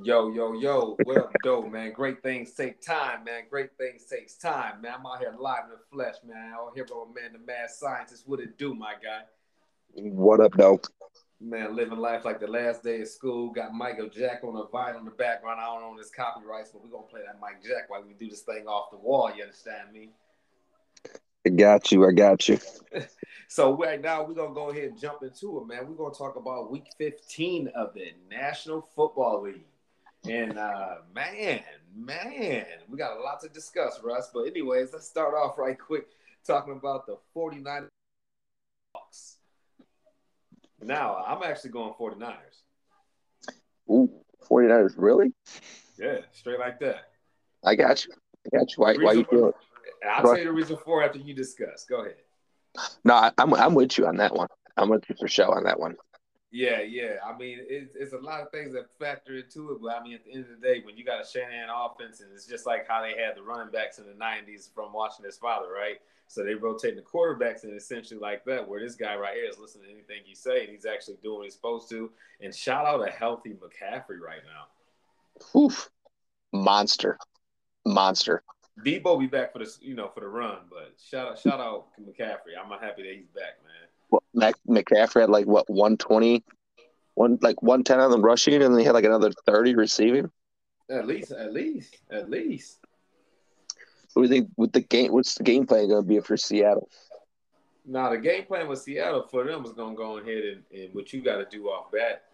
Yo, yo, yo, what up, dope, man? Great things take time, man. Great things takes time, man. I'm out here live in the flesh, man. Out here with man, the mad scientist. What it do, my guy? What up, dope? Man, living life like the last day of school. Got Michael Jack on the vinyl in the background. I don't own his copyrights, but we're gonna play that Mike Jack while we do this thing off the wall. You understand me? I got you. I got you. so right now we're gonna go ahead and jump into it, man. We're gonna talk about week 15 of the National Football League. And uh, man, man, we got a lot to discuss, Russ. But anyways, let's start off right quick talking about the 49 Bucks. Now, I'm actually going 49ers. Ooh, 49ers, really? Yeah, straight like that. I got you. I got you. Why, why you feel it? I'll tell you the reason for after you discuss. Go ahead. No, I, I'm I'm with you on that one. I'm with you for sure on that one. Yeah, yeah. I mean, it's, it's a lot of things that factor into it, but I mean, at the end of the day, when you got a Shanahan offense, and it's just like how they had the running backs in the '90s from watching his father, right? So they rotate the quarterbacks, and essentially like that, where this guy right here is listening to anything you say, and he's actually doing what he's supposed to. And shout out a healthy McCaffrey right now. Oof, monster, monster. Deebo be back for the you know for the run, but shout out shout out McCaffrey. I'm happy that he's back, man. Mac, McCaffrey had like what 120, one like 110 on the rushing, and then he had like another 30 receiving. At least, at least, at least. What do you think with the game? What's the game plan going to be for Seattle? Now the game plan with Seattle for them is going to go ahead and, and what you got to do off bat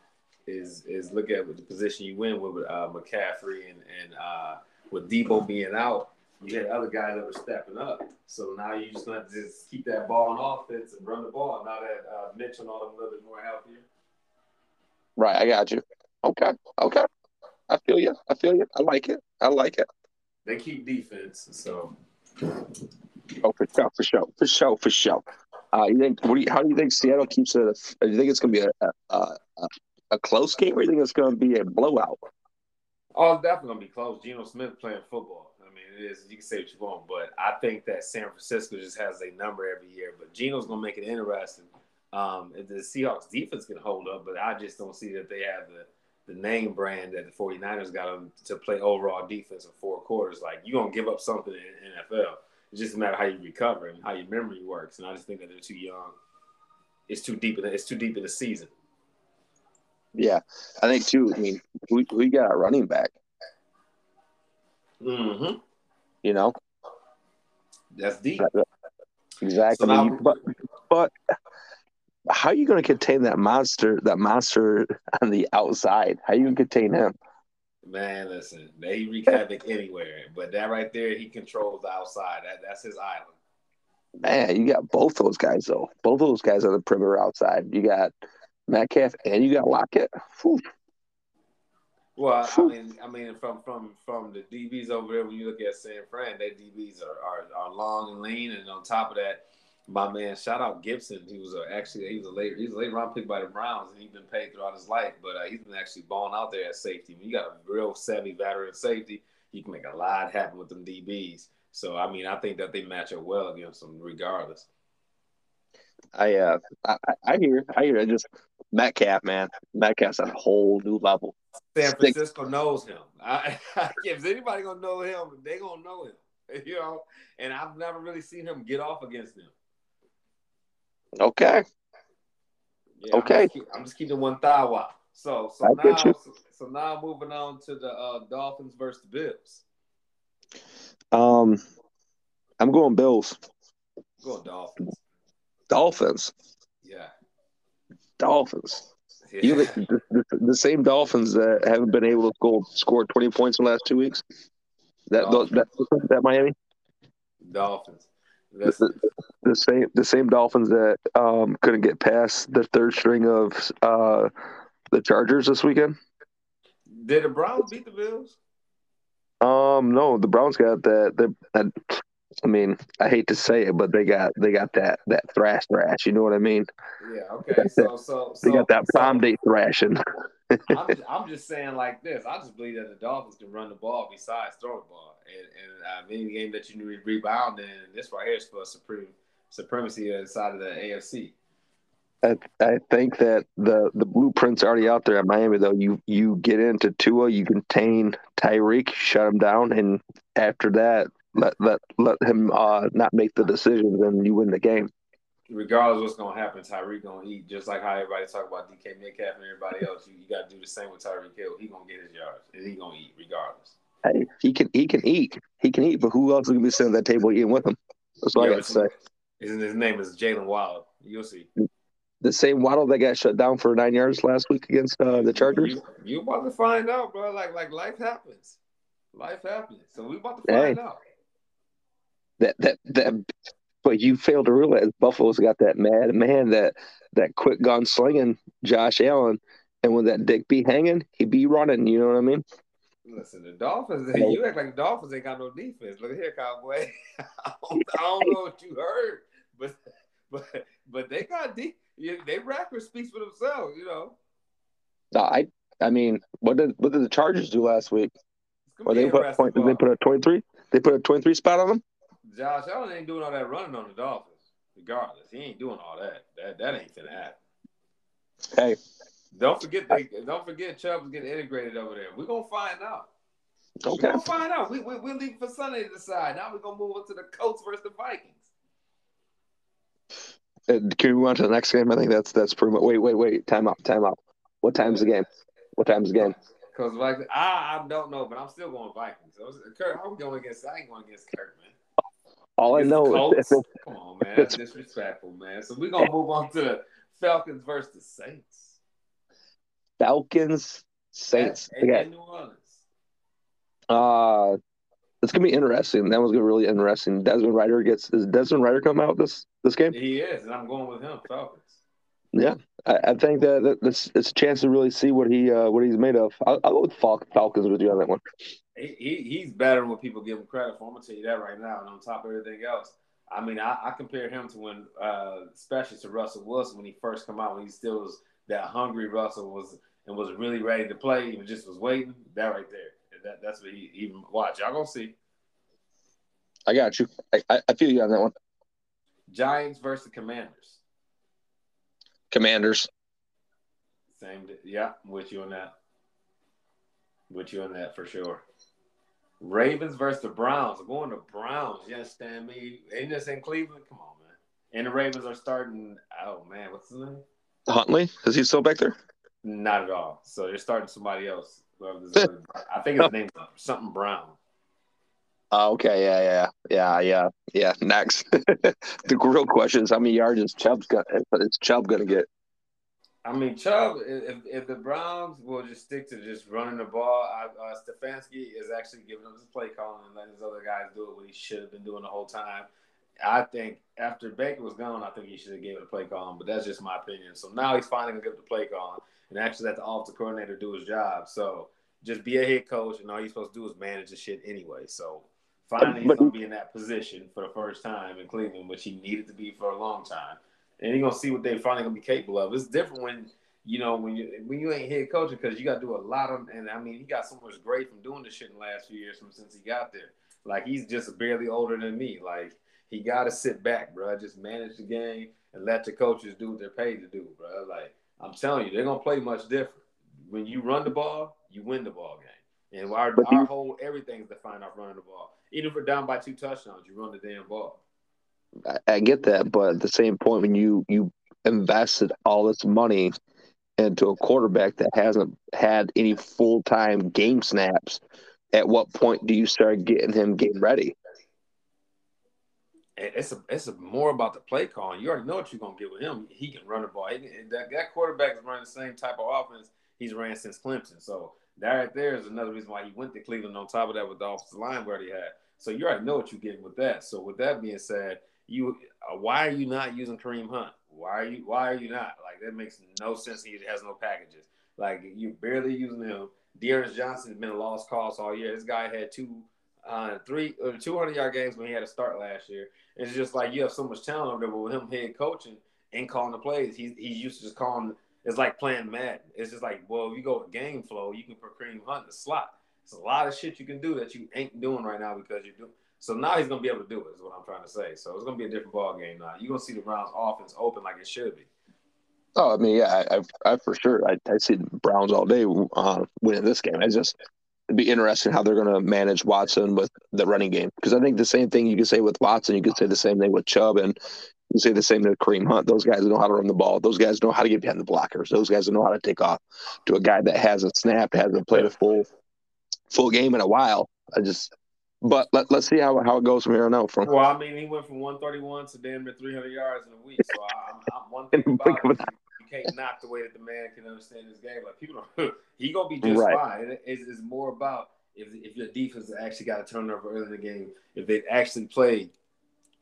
is is look at the position you win with uh, McCaffrey and and uh, with Deebo being out you had other guys that were stepping up. So now you just gonna just keep that ball on offense and run the ball. Now that uh, Mitch and all them a little bit more healthier. Right, I got you. Okay, okay. I feel you. I feel you. I like it. I like it. They keep defense, so. Oh, for sure, for sure, for sure, for sure. Uh, you think? What do you, how do you think Seattle keeps it? Do you think it's going to be a, a, a, a close game, or do you think it's going to be a blowout? Oh, it's definitely going to be close. Geno Smith playing football it is. You can say what you want, but I think that San Francisco just has a number every year. But Geno's gonna make it interesting. Um, the Seahawks defense can hold up, but I just don't see that they have the the name brand that the 49ers got them to play overall defense in four quarters. Like you're gonna give up something in NFL. It's just a matter how you recover and how your memory works. And I just think that they're too young. It's too deep in the, it's too deep in the season. Yeah, I think too. I mean, we we got a running back. Mm-hmm. You know, that's deep. Uh, exactly. So now, but, but how are you going to contain that monster? That monster on the outside? How are you going to contain him? Man, listen, they wreak havoc anywhere, but that right there, he controls the outside. That, that's his island. Man, you got both those guys though. Both those guys on the perimeter outside. You got Metcalf and you got Lockett. Whew. Well, I mean, I mean, from from from the DBs over there, when you look at San Fran, their DBs are, are, are long and lean, and on top of that, my man, shout out Gipson. He was a, actually he was a late he was a late round pick by the Browns, and he's been paid throughout his life. But uh, he's been actually balling out there at safety. When you got a real savvy veteran safety, you can make a lot happen with them DBs. So I mean, I think that they match up well against them, regardless. I uh, I, I hear, I hear. I just Metcalf, man, Metcalf's on a whole new level. San Francisco knows him. I, if anybody gonna know him, they gonna know him. You know, and I've never really seen him get off against them. Okay. Yeah, okay. I'm just, keep, I'm just keeping one thigh out. So so I now so, so, now moving on to the uh, Dolphins versus the Bills. Um, I'm going Bills. going Dolphins. Dolphins. Yeah. Dolphins. Yeah. You the, the, the, same Dolphins that haven't been able to score, score 20 points in the last two weeks. That that, that Miami. Dolphins. The, the, same the same Dolphins that um, couldn't get past the third string of uh, the Chargers this weekend. Did the Browns beat the Bills? Um, no, the Browns got that. That I mean, I hate to say it, but they got they got that that thrash thrash. You know what I mean? Yeah. Okay. So so, they got that prom so, date thrashing. I'm, just, I'm just saying like this. I just believe that the Dolphins can run the ball besides throw the ball, and, and uh, any game that you need rebound in, this right here is for supreme supremacy inside of the AFC. I, I think that the the blueprint's already out there at Miami. Though you you get into Tua, you contain Tyreek, shut him down, and after that, let let let him uh, not make the decisions, and you win the game. Regardless what's gonna happen, Tyreek gonna eat just like how everybody talk about DK Metcalf and everybody else. You, you got to do the same with Tyreek Hill. He gonna get his yards, and he gonna eat regardless. Hey, he can he can eat, he can eat, but who else is gonna be sitting at that table eating with him? That's yeah, I got to say. His, his name is Jaylen Waddle. You'll see the same Waddle that got shut down for nine yards last week against uh, the Chargers? You, you about to find out, bro. Like like life happens. Life happens. So we about to find hey, out. That that that but you failed to realize Buffalo's got that mad man that that quick gun slinging Josh Allen. And when that dick be hanging, he be running, you know what I mean? Listen, the Dolphins, you act like the Dolphins ain't got no defense. Look here, cowboy. I, don't, I don't know what you heard, but but but they got deep yeah, they record speaks for themselves, you know. No, I I mean, what did what did the Chargers do last week? They put point, did they put a twenty three? They put a twenty three spot on them. Josh Allen ain't doing all that running on the Dolphins. Regardless, he ain't doing all that. That that ain't gonna happen. Hey, don't forget they don't forget Chubb's getting integrated over there. We're gonna find out. Okay. We're gonna find out. We, we, we're leaving for Sunday to decide. Now we're gonna move on to the Colts versus the Vikings. Uh, can we move on to the next game? I think that's that's pretty much. Wait, wait, wait. Time out. Time out. What time's the game? What time's the game? Because like I, I don't know, but I'm still going Vikings. So, Kirk, I'm going against. I ain't going against Kirk, man. All I know is come on, man. That's disrespectful, man. So we're gonna move on to the Falcons versus the Saints. Falcons, Saints. At, New Orleans. Uh it's gonna be interesting. That was gonna be really interesting. Desmond Ridder gets is Desmond Ridder come out this this game? He is, and I'm going with him. Falcons. Yeah, I, I think that, that it's, it's a chance to really see what he uh, what he's made of. I'll, I'll go with Fal- Falcons with you on that one. He, he, he's better than what people give him credit for. I'm gonna tell you that right now. And on top of everything else, I mean, I, I compare him to when, uh, especially to Russell Wilson when he first come out when he still was that hungry Russell was and was really ready to play. He just was waiting. That right there. That, that's what he even watch. Y'all gonna see. I got you. I, I feel you on that one. Giants versus Commanders. Commanders. Same. Yeah, I'm with you on that. With you on that for sure. Ravens versus the Browns. I'm going to Browns. You understand me? Ain't this in Cleveland? Come on, man. And the Ravens are starting. Oh man, what's his name? Huntley. Is he still back there? Not at all. So they're starting somebody else. I think his name's something Brown. Oh, okay, yeah, yeah, yeah, yeah, yeah. Next, the real question is how many yards is Chubb's got? Is Chubb gonna get? I mean, Chubb. If, if the Browns will just stick to just running the ball, I, uh, Stefanski is actually giving him his play calling and letting his other guys do it what he should have been doing the whole time. I think after Baker was gone, I think he should have gave it a play calling, but that's just my opinion. So now he's finally gonna give the play calling and actually let the offensive coordinator do his job. So just be a head coach, and all you're supposed to do is manage the shit anyway. So Finally, he's gonna be in that position for the first time in Cleveland, which he needed to be for a long time. And he's gonna see what they finally gonna be capable of. It's different when you know when you when you ain't head coaching because you got to do a lot of. And I mean, he got so much great from doing this shit in the last few years from since he got there. Like he's just barely older than me. Like he got to sit back, bro. Just manage the game and let the coaches do what they're paid to do, bro. Like I'm telling you, they're gonna play much different. When you run the ball, you win the ball game. And our, our whole everything's defined off running the ball. Even if we're down by two touchdowns, you run the damn ball. I, I get that, but at the same point, when you you invested all this money into a quarterback that hasn't had any full time game snaps, at what point do you start getting him game ready? It's a, it's a more about the play calling. You already know what you're gonna get with him. He can run the ball. He, that, that quarterback is running the same type of offense he's ran since Clemson. So that right there is another reason why he went to Cleveland. On top of that, with the offensive line where he had, so you already know what you're getting with that. So with that being said, you uh, why are you not using Kareem Hunt? Why are you why are you not? Like that makes no sense. He has no packages. Like you're barely using him. D'Ernest Johnson has been a lost cause all year. This guy had two, uh, three, or uh, 200 yard games when he had a start last year. It's just like you have so much talent over there, but with him head coaching and calling the plays, he's he's used to just calling it's like playing Madden. It's just like, well, you go with game flow, you can Kareem Hunt the slot. It's a lot of shit you can do that you ain't doing right now because you're doing. So now he's gonna be able to do it. Is what I'm trying to say. So it's gonna be a different ball game now. You're gonna see the Browns offense open like it should be. Oh, I mean, yeah, I, I, I for sure, I, I see the Browns all day uh, winning this game. I just it'd be interesting how they're going to manage Watson with the running game because I think the same thing you could say with Watson, you could say the same thing with Chubb, and you say the same to Kareem Hunt. Those guys know how to run the ball. Those guys know how to get behind the blockers. Those guys know how to take off. To a guy that hasn't snapped, hasn't played a full full game in a while, I just. But let, let's see how, how it goes from here on out. From well, I mean, he went from 131 to damn near 300 yards in a week. So I'm, I'm one thing about it, can't knock the way that the man can understand his game. Like people, don't, he gonna be just right. fine. It's, it's more about if if your defense actually got a turnover early in the game, if they actually played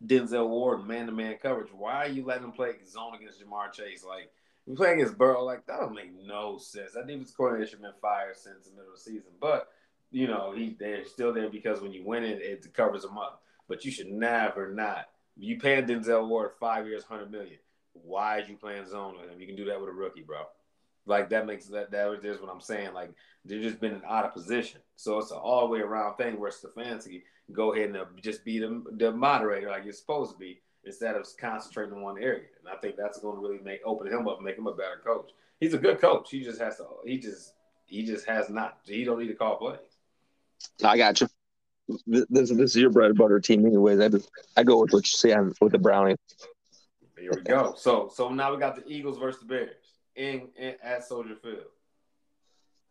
Denzel Ward man to man coverage. Why are you letting him play zone against Ja'Marr Chase? Like we play against Burrow, like that don't make no sense. That defense coordinator should been fired since the middle of the season. But you know, he they're still there because when you win it, it covers them up. But you should never not. You paying Denzel Ward five years, hundred million. Why is you playing zone with him? You can do that with a rookie, bro. Like that makes that that is what I'm saying. Like they're just been out of position. So it's an all way around thing where Stefanski go ahead and uh, just be the, the moderator like you're supposed to be instead of concentrating in one area. And I think that's going to really make open him up, make him a better coach. He's a good coach. He just has to. He just he just has not. He don't need to call plays. I got you. This, this is your bread and butter team, anyways. I just I go with what you say on with the Brownies. Here we go. So so now we got the Eagles versus the Bears in, in at Soldier Field.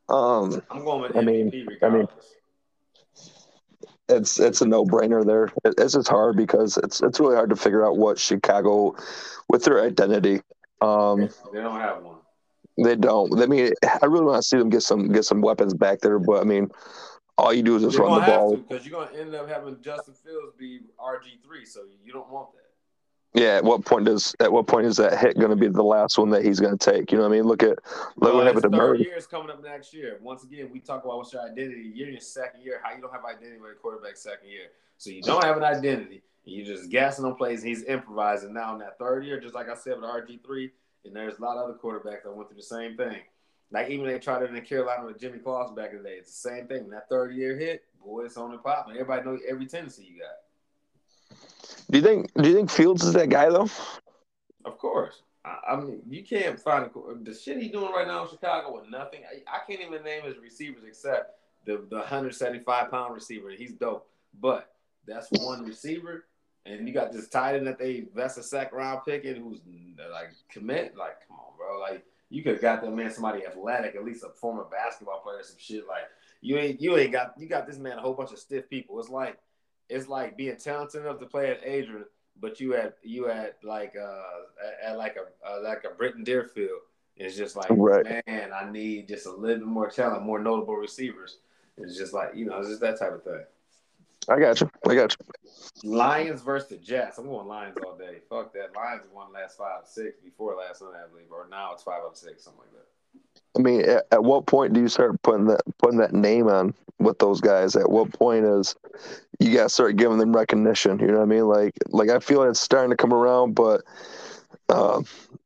Um, I'm going with MVP I mean, regardless. I mean, it's it's a no brainer there. It's just hard because it's it's really hard to figure out what Chicago with their identity. Um, they don't have one. They don't. I mean, I really want to see them get some get some weapons back there, but I mean, all you do is just run the ball because you're gonna end up having Justin Fields be RG three, so you don't want that. Yeah, at what point does at what point is that hit going to be the last one that he's going to take? You know what I mean? Look at look well, what happened to Murray. Third year is coming up next year. Once again, we talk about what's your identity. You're in your second year. How you don't have identity with a quarterback second year? So you don't have an identity. You're just guessing on plays. he's improvising now in that third year, just like I said with RG three. And there's a lot of other quarterbacks that went through the same thing. Like even they tried it in Carolina with Jimmy Claus back in the day. It's the same thing. When that third year hit, boy, it's on the pop. And everybody knows every tendency you got. Do you think? Do you think Fields is that guy though? Of course. I, I mean, you can't find a, the shit he's doing right now in Chicago with nothing. I, I can't even name his receivers except the the 175 pound receiver. He's dope, but that's one receiver. And you got this tight end that they invest a second round pick in who's like commit. Like, come on, bro. Like, you could have got that man somebody athletic, at least a former basketball player, some shit. Like, you ain't you ain't got you got this man a whole bunch of stiff people. It's like it's like being talented enough to play at Adrian but you had you had like uh at like a uh, like a Britton Deerfield. It's just like right. man, I need just a little bit more talent, more notable receivers. It's just like you know, it's just that type of thing. I got you. I got you. Lions versus the Jets. I'm going Lions all day. Fuck that. Lions won last five six before last Sunday, I believe, or now it's five of six, something like that. I mean, at, at, what point do you start putting that putting that name on with those guys? At what point is you got to start giving them recognition? You know what I mean? Like, like I feel like it's starting to come around, but uh,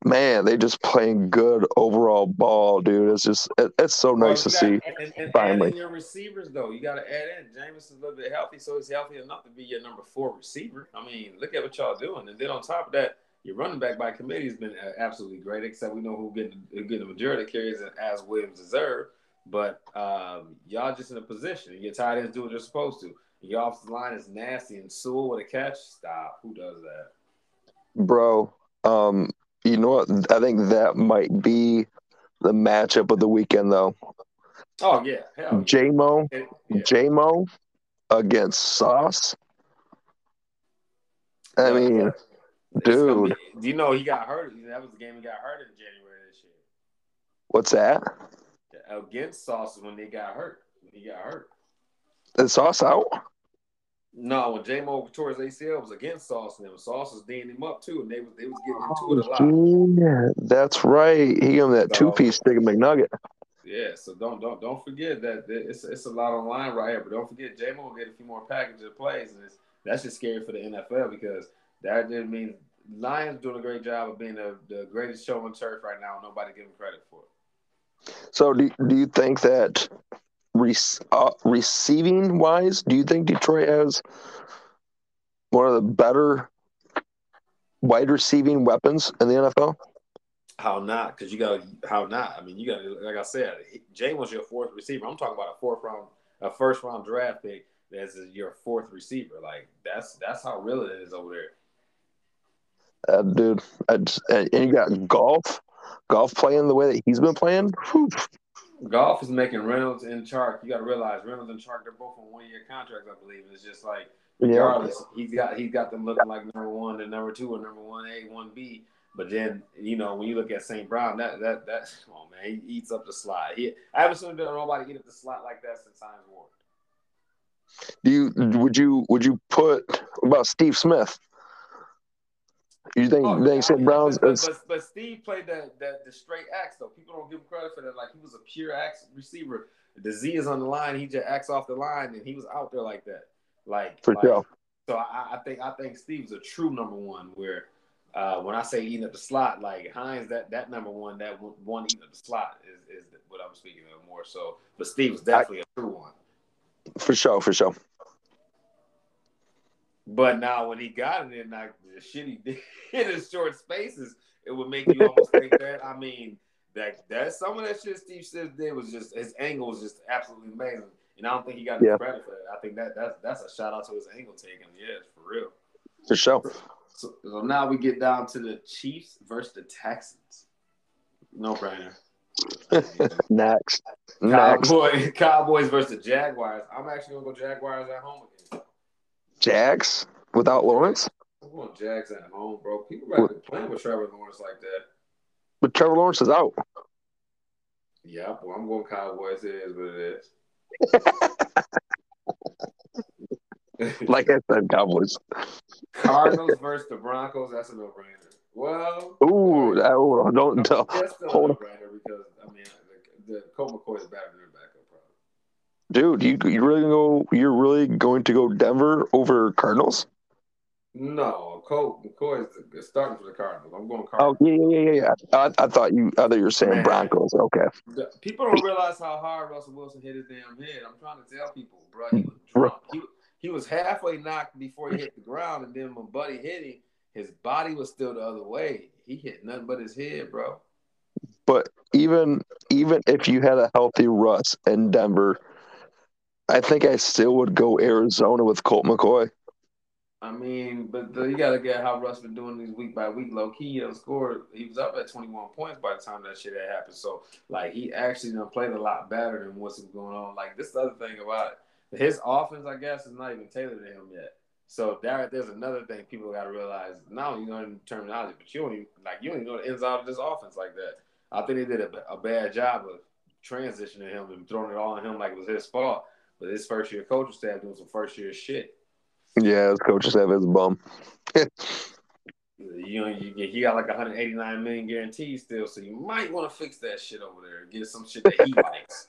man, they just playing good overall ball, dude. It's just it, it's so well, nice to got, see. And, and finally, your receivers though, you got to add in James is a little bit healthy, so he's healthy enough to be your number four receiver. I mean, look at what y'all doing, and then on top of that your running back by committee has been uh, absolutely great, except we know who getting getting the majority of carries as Williams deserved. But um, y'all just in a position. Your tight ends do what they're supposed to. Your offensive line is nasty, and Sewell with a catch. Stop. Who does that? Bro, um, you know what? I think that might be the matchup of the weekend, though. Oh yeah, hell J-Mo, yeah. J-Mo against Sauce. I mean, Dude, be, you know he got hurt? That was the game he got hurt in January this year. What's that? Against Sauce when they got hurt. When he got hurt. Is Sauce out? No, when J Mo tore his ACL was against Sauce and them. Sauce was D'ing him up too, and they was they was getting into it a lot. Yeah, that's right. He gave him that so, two piece chicken McNugget. Yeah, so don't don't don't forget that it's it's a lot on line right here, but don't forget J Mo will get a few more packages of plays, and that's just scary for the NFL because that just means Lions doing a great job of being the, the greatest show on turf right now. Nobody giving credit for it. So do do you think that re- uh, receiving wise, do you think Detroit has one of the better wide receiving weapons in the NFL? How not? Because you got how not? I mean, you got like I said, Jay was your fourth receiver. I'm talking about a fourth round, a first round draft pick as your fourth receiver. Like that's that's how real it is over there. Uh, dude, just, and you got Goff, Goff playing the way that he's been playing. Whew. Goff is making Reynolds and Chark. You got to realize Reynolds and Chark they're both on one year contracts, I believe. It's just like regardless, yeah. he's got he's got them looking like number one and number two or number one A, one B. But then you know when you look at St. Brown, that that that oh man, he eats up the slot. He I haven't seen nobody eat up the slot like that since Hines Ward. Do you would you would you put about Steve Smith? You think oh, think St. Brown's? But, but, but, Steve played that that the straight X though. People don't give him credit for that. Like he was a pure X receiver. The Z is on the line. He just acts off the line, and he was out there like that. Like for like, sure. So I, I, think I think Steve's a true number one. Where uh, when I say eating up the slot, like Hines, that that number one, that one eating up the slot is is what I'm speaking of more so. But Steve's definitely I, a true one. For sure, for sure. But now when he got in there, like the shit he did in his short spaces, it would make you almost think that. I mean, that that some of that shit Steve Smith did was just his angle was just absolutely amazing. And I don't think he got yeah. credit for that. I think that that's that's a shout out to his angle taking. Yeah, for real. For sure. So, so now we get down to the Chiefs versus the Texans. No brainer. Next. Cowboy, Next. Cowboys versus the Jaguars. I'm actually gonna go Jaguars at home again. Jags without Lawrence. I'm going Jags at home, bro. People rather playing with Trevor Lawrence like that. But Trevor Lawrence is out. Yeah, well, I'm going Cowboys. It is what it is. like I said, Cowboys. Cardinals versus the Broncos. That's a no-brainer. Well, ooh, that, oh, don't tell. That's still hold a no-brainer because I mean, the, the Colt McCoy is better than their backup, probably. Dude, you you really go? You're really going to go Denver over Cardinals? No, Colt McCoy is starting for the Cardinals. I'm going oh, Cardinals. Oh yeah, yeah, yeah, yeah. I, I thought you. I thought you were saying Man, Broncos. Okay. People don't realize how hard Russell Wilson hit his damn head. I'm trying to tell people, bro. He was drunk. He, he was halfway knocked before he hit the ground, and then when Buddy hit him, his body was still the other way. He hit nothing but his head, bro. But even even if you had a healthy Russ in Denver, I think I still would go Arizona with Colt McCoy. I mean, but the, you got to get how Russ been doing these week by week. Low key, he scored. He was up at 21 points by the time that shit had happened. So, like, he actually done played a lot better than what's going on. Like, this other thing about it, his offense, I guess, is not even tailored to him yet. So there, there's another thing people got to realize. Only you know terminology, but you don't even, like you don't even know the ins out of this offense like that. I think they did a, a bad job of transitioning him and throwing it all on him like it was his fault. But his first year coaching staff doing some first year shit. Yeah, his coaches have his bum. you know, you, he got like 189 million guaranteed still, so you might want to fix that shit over there. Get some shit that he likes.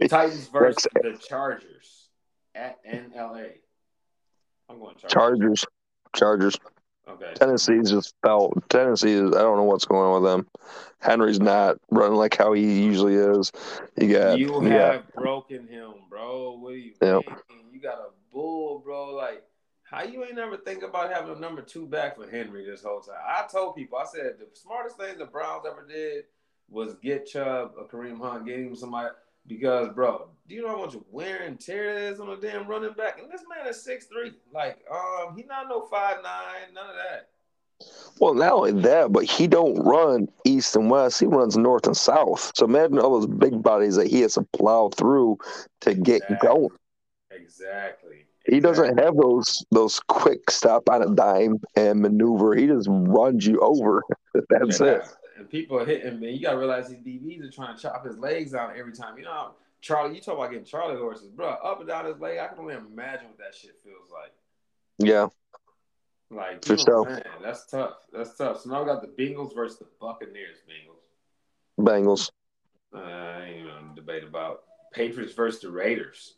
Titans versus the Chargers at NLA. I'm going Chargers. Chargers. Chargers. Okay. Tennessee's just felt Tennessee is I don't know what's going on with them. Henry's not running like how he usually is. You got You have broken him, bro. What do you yep. mean? You got a bull, bro. Like how you ain't never think about having a number two back for Henry this whole time? I told people, I said the smartest thing the Browns ever did was get Chubb, a Kareem Hunt, get him somebody because, bro, do you know how much wear and tear is on a damn running back? And this man is six three. Like, um, he not no five nine, none of that. Well, not only that, but he don't run east and west. He runs north and south. So imagine all those big bodies that he has to plow through to get exactly. going. Exactly. He doesn't have those those quick stop on a dime and maneuver. He just runs you over. That's yeah, it. And people are hitting, man. You gotta realize these DBs are trying to chop his legs out every time. You know, Charlie, you talk about getting Charlie horses, bro. Up and down his leg. I can only imagine what that shit feels like. Yeah. Like for sure. Man, that's tough. That's tough. So now we got the Bengals versus the Buccaneers. Bengals. Bengals. Uh, I ain't even debate about Patriots versus the Raiders.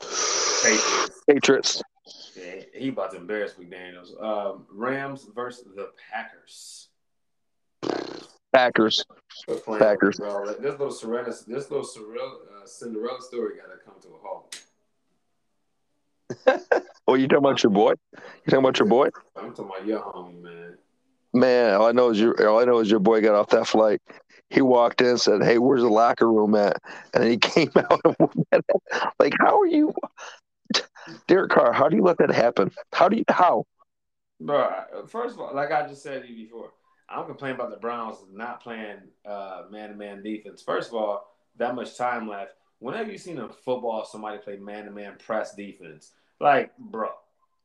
Patriots. Patriots. Yeah, he about to embarrass McDaniels. Um, Rams versus the Packers. Packers. Packers. Bro. This little Cinderella, this little Cinderella, uh, Cinderella story got to come to a halt. oh, you talking about your boy? You talking about your boy? I'm talking about your homie, man. Man, all I know is your all I know is your boy got off that flight. He walked in and said, "Hey, where's the locker room at?" And then he came out. and like, how are you, Derek Carr? How do you let that happen? How do you how? Bro, first of all, like I just said to you before, I'm complaining about the Browns not playing uh, man-to-man defense. First of all, that much time left. Whenever you seen in football somebody play man-to-man press defense, like, bro,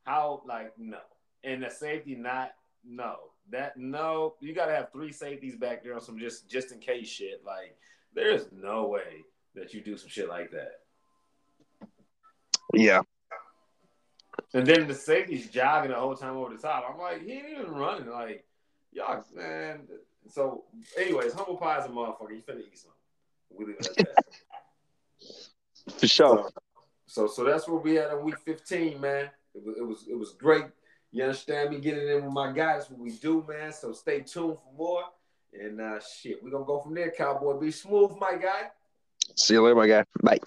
how like no, and the safety not no that no, you got to have three safeties back there on some just just in case shit. Like, there is no way that you do some shit like that. Yeah. And then the safety's jogging the whole time over the top. I'm like, he ain't even running. Like, y'all, man. So, anyways, humble pie is a motherfucker. You finna eat some. We leave it at that. For sure. So, so, so that's where we at on week 15, man. It was, it was, it was great you understand me? Getting in with my guys, what we do, man. So stay tuned for more. And uh, shit, we're gonna go from there, Cowboy. Be smooth, my guy. See you later, my guy. Bye.